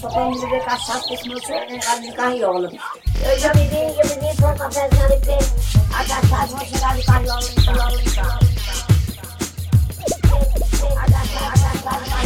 Só pra me beber cachaça, porque senão você é negado de carriola. Eu já bebi, eu bebi, foi um cafezinho ali, a cachaça vão chegar de carriola, carriola, carriola. A cachaça, a cachaça, carriola, carriola,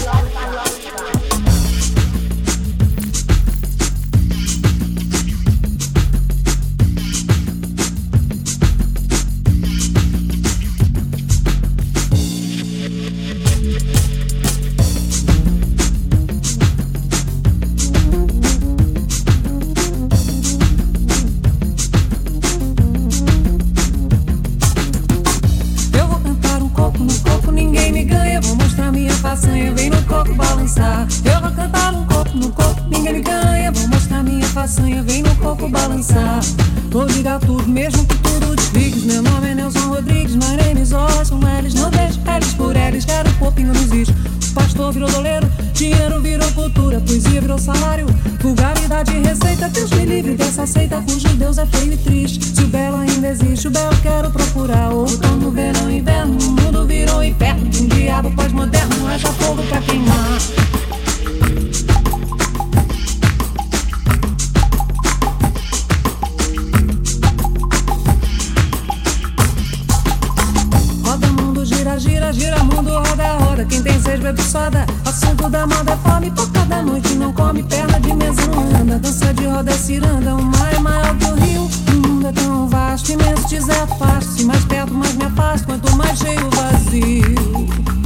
soda. Assunto da moda é fome, cada noite não come. Perna de mesa não anda, dança de roda é ciranda. O mar é maior que o rio, o mundo é tão vasto. Imenso deserto. Se mais perto, mais me afasto. Quanto mais cheio o vazio.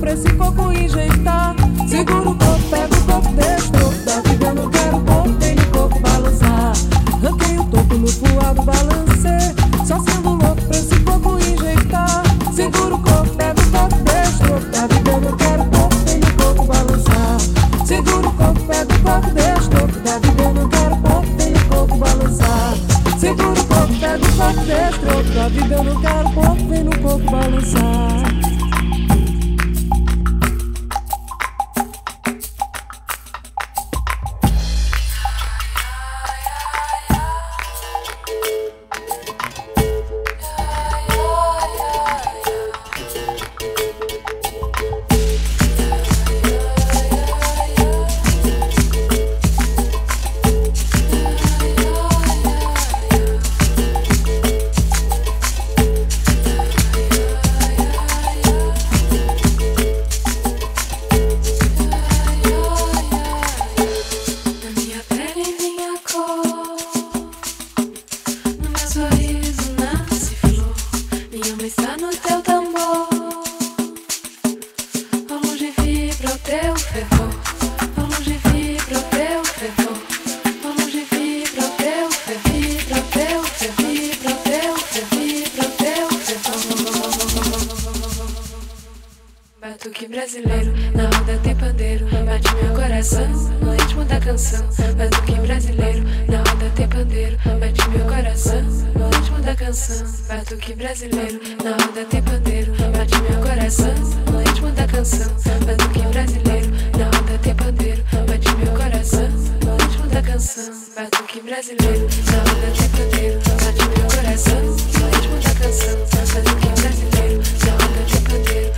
Pra esse coco enjeitar. Segura o coco, pega o coco, deixa o troco. Da vida eu não quero coco, vem no coco balançar. Ranquei o toco no voado, balancei. Só sendo louco esse coco enjeitar. Segura o coco, pega o coco, deixa o troco. Da vida eu não quero coco, vem no coco balançar. Segura o coco, pega o coco, deixa o troco. Da vida eu não quero coco, vem no coco balançar. Segura o coco, pega o coco, deixa o troco. Da vida eu não quero coco, vem no coco balançar. Batuque brasileiro, na roda tem pandeiro. Bate meu coração no ritmo da canção. Batuque brasileiro, na roda tem pandeiro. Bate meu coração no ritmo da canção. Batuque brasileiro, na roda tem pandeiro. Bate meu coração no ritmo da canção. Batuque brasileiro, na roda tem pandeiro. Bate meu coração no ritmo da canção. Batuque brasileiro, na roda tem pandeiro. Bate meu coração no ritmo da canção. Batuque brasileiro, na roda tem pandeiro.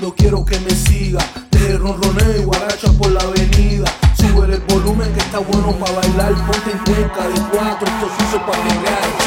mundo quiero que me siga. Te ronroneo y guaracha por la avenida. Sube el volumen que está bueno para bailar. Ponte en cuenca de cuatro, esto es para llegar.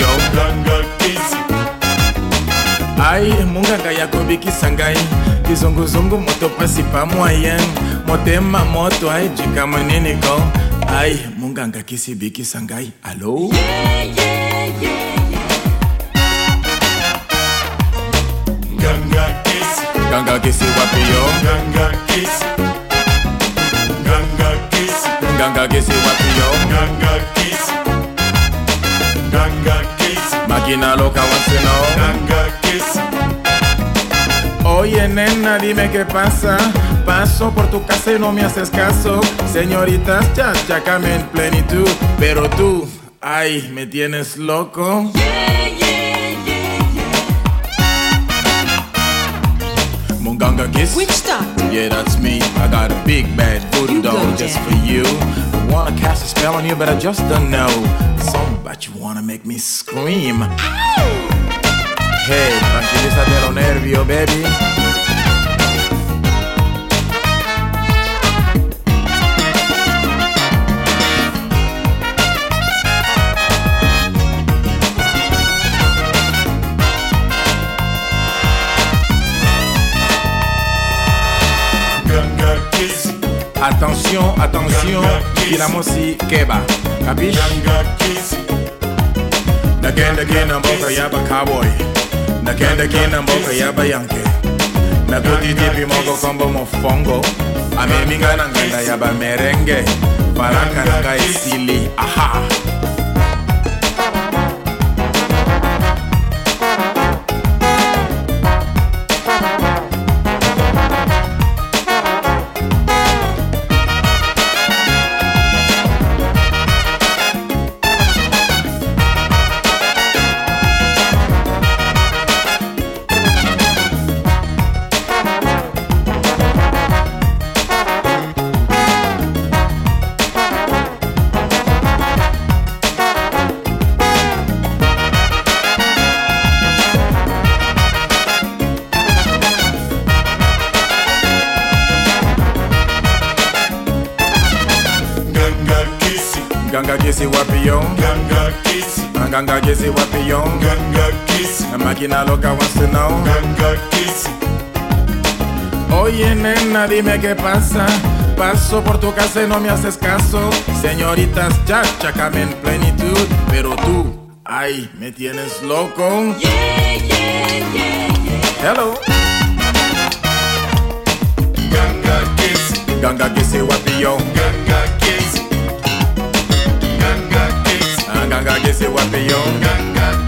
yo ai munganga yako bikisa ngai kizunguzungu moto pasi pa moyen motema moto ai jika monene ko ai munganga kisi bikisa ngai alo yeah, yeah, Ganga kisi, ganga kisi wapi yo? Ganga kisi, ganga kisi, ganga kisi wapi yo? Ganga kisi. Máquina loca to know. Ganga Kissy. Oye nena, dime qué pasa. Paso por tu casa y no me haces caso. Señoritas, ya, ya came en plenitud. Pero tú, ay, me tienes loco. Munganga kiss. Which doctor? Yeah, that's me. I got a big bad voodoo doll just for you. I wanna cast a spell on you, but I just don't know. Something about you wanna make me scream. Hey, tranquilízate los nervios, baby. attention attention kila mosi keba. Kapish nagenda gena mboka yaba cowboy. Nagenda gena mboka yaba yanke. Nakotitipi moko kombo mofongo. Ameminga na nganda yaba merenge. Baraka na ngai esili. Aha. Dime qué pasa. Paso por tu casa y no me haces caso. Señoritas, ya, chacame en plenitud. Pero tú, ay, me tienes loco. Hello. Ganga Kissy. Ganga kisi wapi yo? Ganga Kissy. Ganga Kissy. Ah, Ganga? Ganga Kissy. Ganga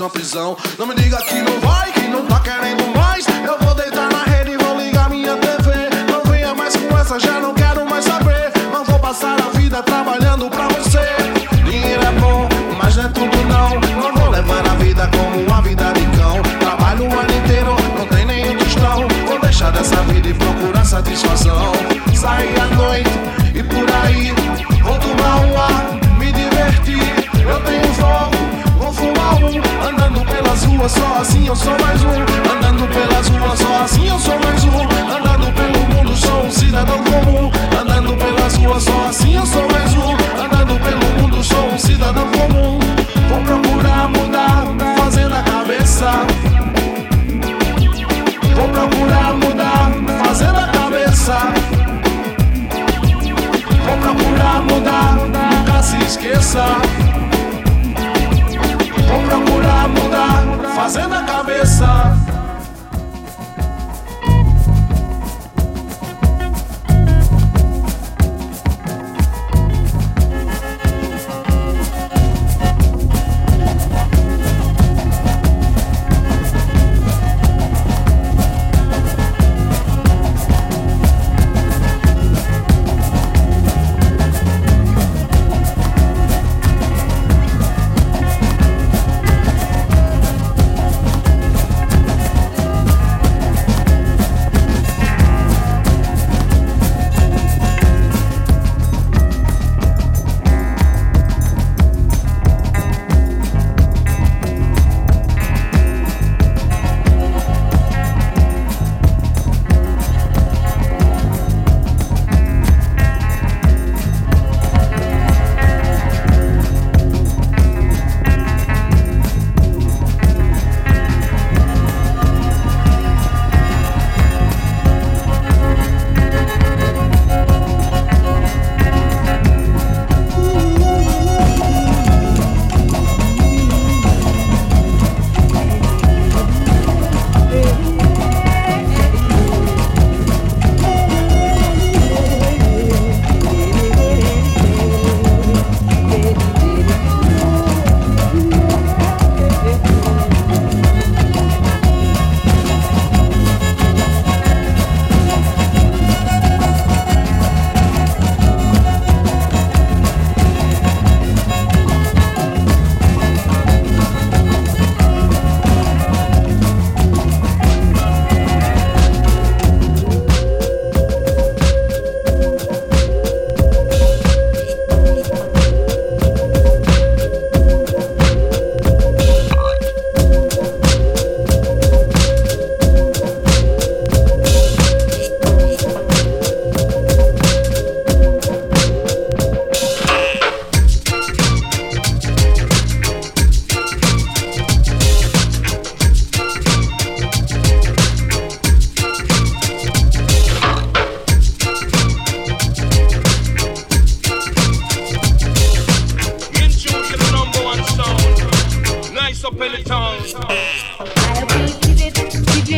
uma prisão. Não me ruas, só assim eu sou mais um. Andando pelas ruas, só assim eu sou mais um. Andando pelo mundo, sou um cidadão comum. Andando pelas ruas, só assim eu sou mais um. Andando pelo mundo, sou um cidadão comum. Vou procurar mudar, fazendo a cabeça. Vou procurar mudar, fazendo a cabeça. Vou procurar mudar, nunca se esqueça. Procurar mudar, fazendo a cabeça.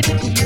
it.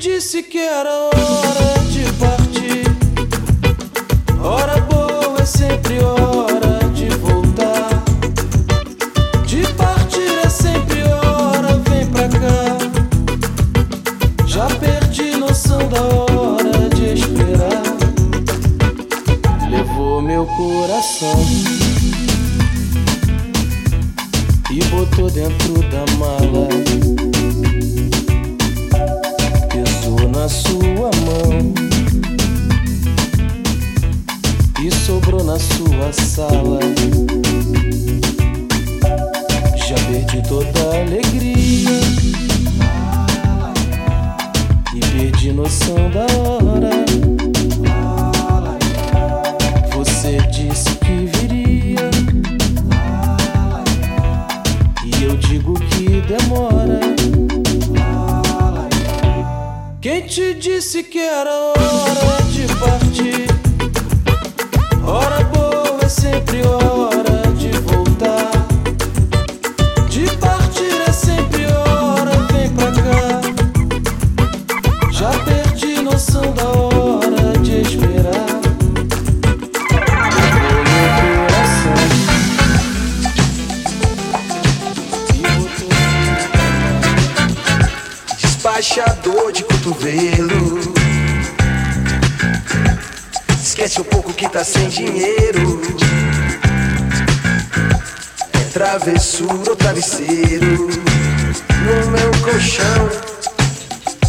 Disse que era hora Despachador de cotovelo. Esquece um pouco que tá sem dinheiro. É travessura ou travesseiro no meu colchão.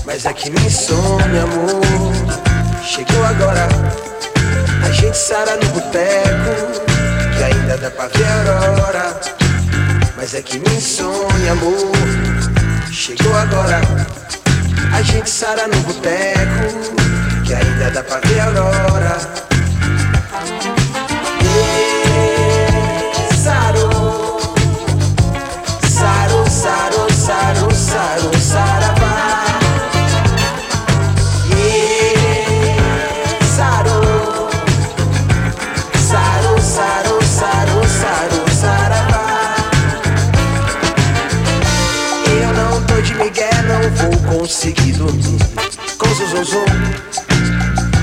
Mas é que me insônia, amor. Chegou agora, a gente sara no boteco. Que ainda dá pra ver a aurora. Mas é que me insônia, amor. Chegou agora, a gente sara no boteco. Que ainda dá pra ver a aurora. Sarou, sarou, sarou, sarou, sarou,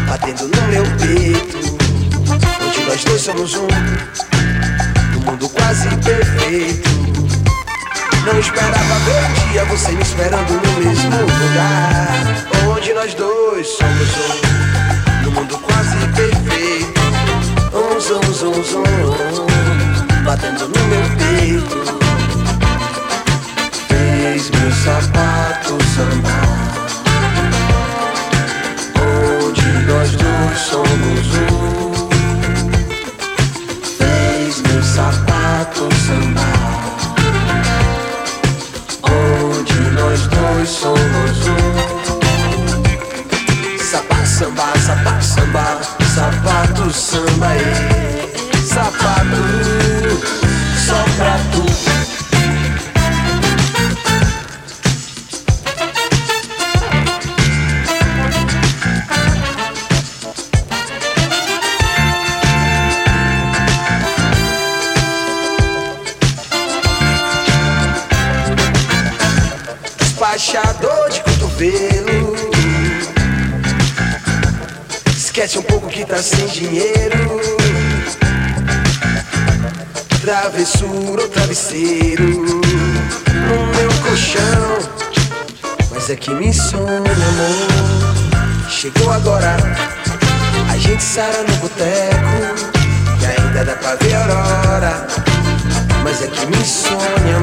batendo no meu peito. Onde nós dois somos um, num mundo quase perfeito. Não esperava ver um dia você me esperando no mesmo lugar. Onde nós dois somos um, num mundo quase perfeito. Um zum zum zum, batendo no meu peito. Que me sonha, amor. Chegou agora, a gente sara no boteco. E ainda dá pra ver a aurora. Mas é que me sonha,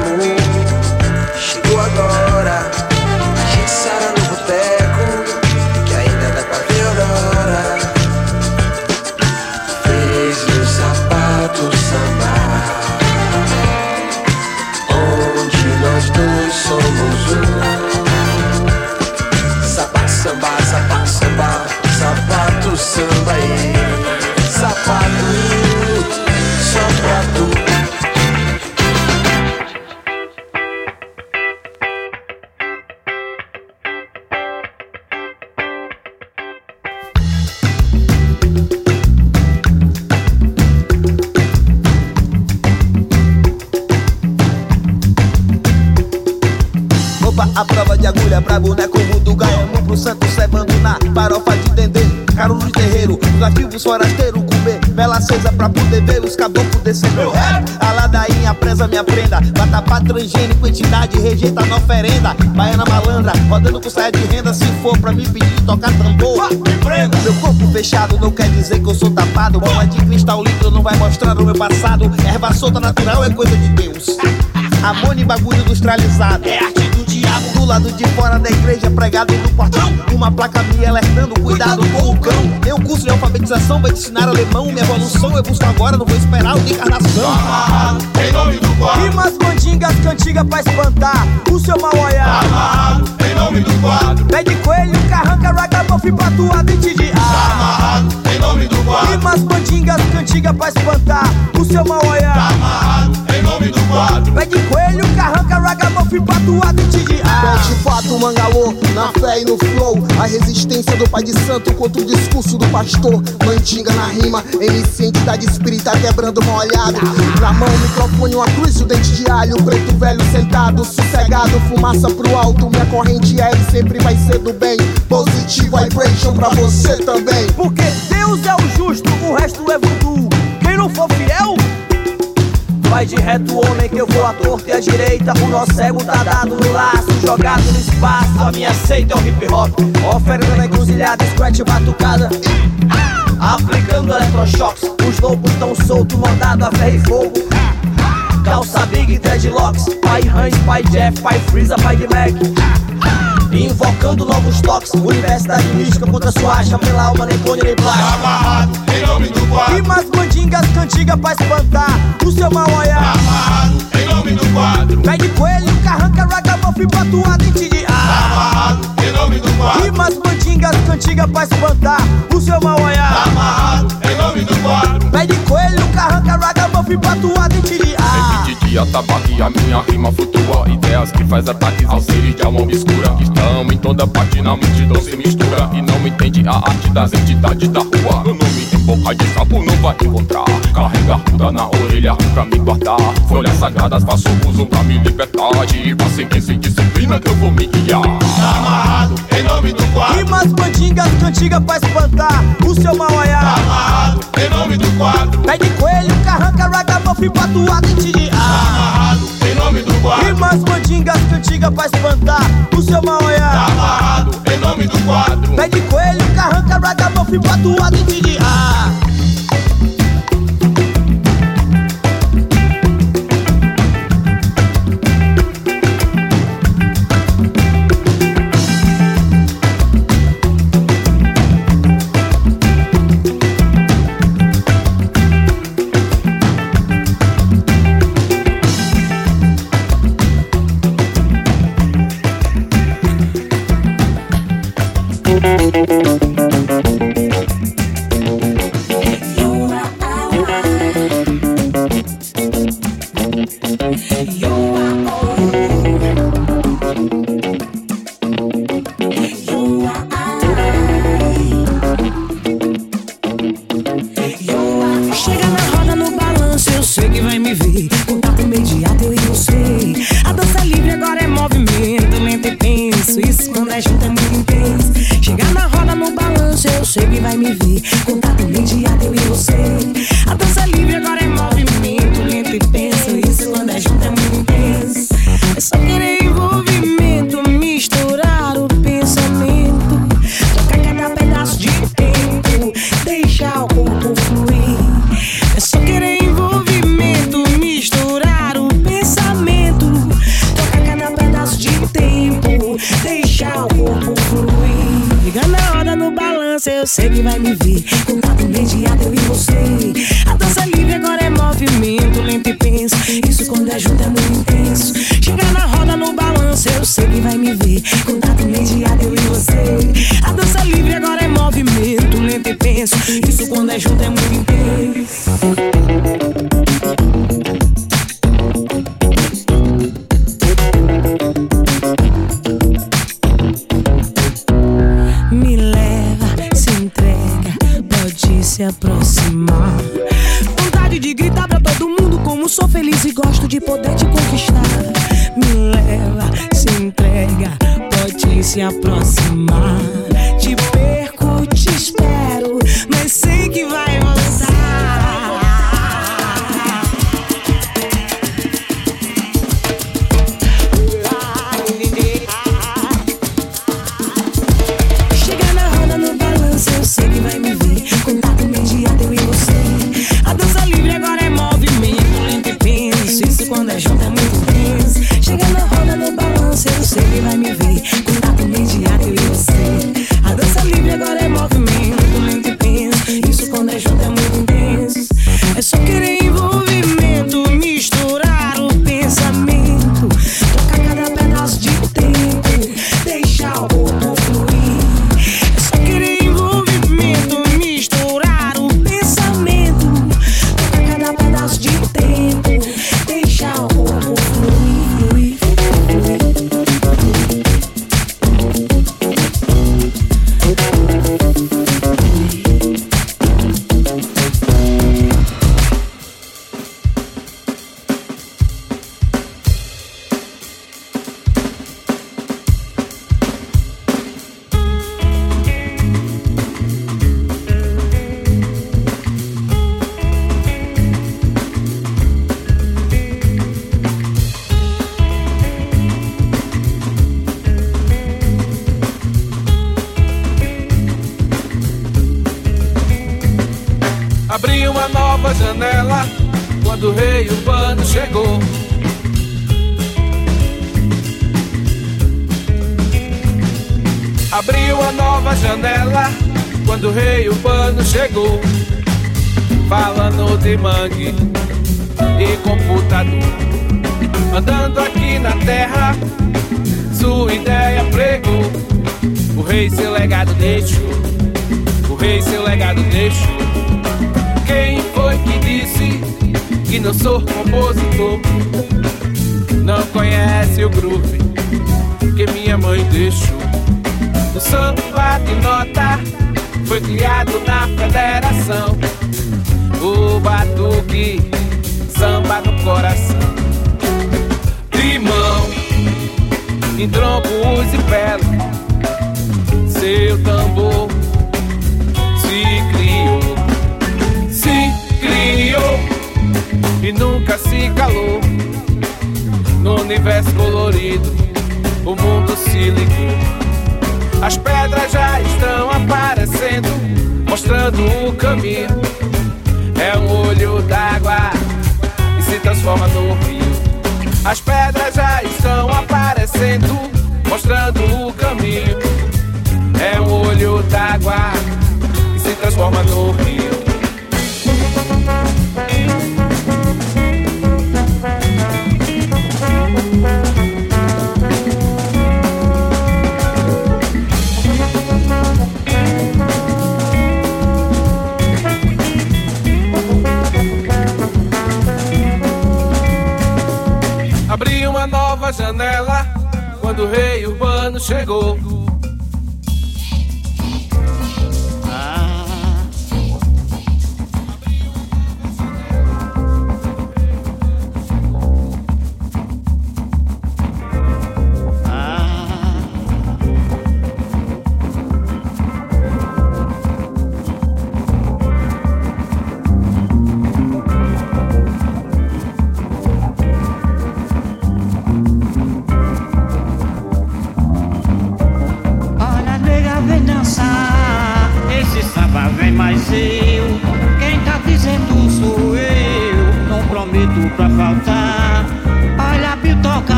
prenda, transgênico, entidade rejeita na oferenda. Baiana malandra, rodando com saia de renda, se for pra me pedir tocar tambor, me prenda. Meu corpo fechado não quer dizer que eu sou tapado. Bola de cristal líquido não vai mostrar o meu passado. Erva solta natural é coisa de Deus. Amor e bagulho industrializado. É arte do lado de fora da igreja, pregado no portão. Uma placa me alertando, cuidado com o cão. Meu curso de alfabetização vai te ensinar alemão. Minha evolução eu busco agora, não vou esperar o de encarnação. Amarrado, em nome do quadro. Rimas mandingas, cantiga pra espantar o seu mal olhar. Amarrado, em nome do quadro. Pé de coelho, carranca, ragamuffin pra tua dente de ar. Amarrado, em nome do quadro. Rimas mandingas, cantiga pra espantar o seu mal olhar. Amarrado, nome do quadro. Pé de coelho, carranca, ragamuffin pra tua dente de ar. Pé de fato, mangalô, na fé e no flow. A resistência do pai de santo contra o discurso do pastor. Mandinga na rima, MC entidade espírita quebrando molhado. Na mão, microfone, uma cruz e o dente de alho. Preto velho sentado, sossegado, fumaça pro alto. Minha corrente é e sempre vai ser do bem. Positive vibration pra você também. Porque Deus é o justo, o resto é voodoo. Quem não for fiel, Vai de reto, homem, que eu vou à torta e à direita. O nó cego tá dado no laço, jogado no espaço. A minha seita é o hip hop, oferta na encruzilhada, scratch batucada. Aplicando eletrochoques, os lobos tão soltos, mandado a ferro e fogo. Calça Big Dreadlocks, pai Hans, pai Jeff, pai Freeza, pai de Mac. Invocando novos toques, universidade mística contra sua acha, pela alma, nem clone, nem plástico. Amarrado, em nome do quadro. Rimas mandingas, cantiga pra espantar o seu mal olhar. Amarrado, em nome do quadro. Pé de coelho, carranca, ragamuffin pra tua dente de ar. Amarrado, em nome do quadro. Rimas mandingas, cantiga pra espantar o seu mal olhar. Amarrado, em nome do quadro. Pé de coelho, carranca, ragamuffin pra tua dente de ar. De dia tabaque, a minha rima flutua Ideias que faz ataques aos seres de alma obscura Que estão em toda parte, na multidão se mistura E não entende a arte das entidades da rua Meu nome em boca de sapo não vai encontrar Carrega ruda na orelha pra me guardar Folhas sagradas faço uso pra me libertar De paciência e disciplina que eu vou me guiar Amarrado, em nome do quadro. Rimas mandingas, cantiga pra espantar o seu mal olhar. Amarrado, em nome do quadro. De coelho, carranca, ragamuffin pra tua dente de ar. Amarrado, em nome do quadro. Rimas mandingas, cantiga pra espantar o seu mal olhar. Amarrado, em nome do quadro. De coelho, carranca, ragamuffin pra tua dente Andando aqui na terra, sua ideia pregou. O rei seu legado deixou. O rei seu legado deixou. Quem foi que disse que não sou compositor? Não conhece o groove que minha mãe deixou. O samba de nota foi criado na federação. O batuque, samba no coração. Limão, em troncos e pelo, seu tambor se criou se criou e nunca se calou. No universo colorido, o mundo se ligou. As pedras já estão aparecendo, mostrando o caminho. É um olho d'água se transforma no rio. As pedras já estão aparecendo, mostrando o caminho. É um olho d'água e se transforma no rio. Abri uma nova janela quando o rei urbano chegou.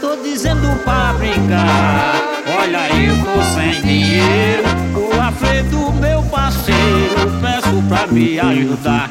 Tô dizendo pra brincar. Olha, eu tô sem dinheiro. Tô à frente do meu parceiro. Peço pra me ajudar.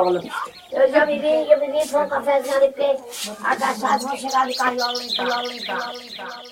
carriola. Eu já vivi, eu vivi com um cafezinho ali, porque agachados vão chegar de carriola, em carriola, carriola.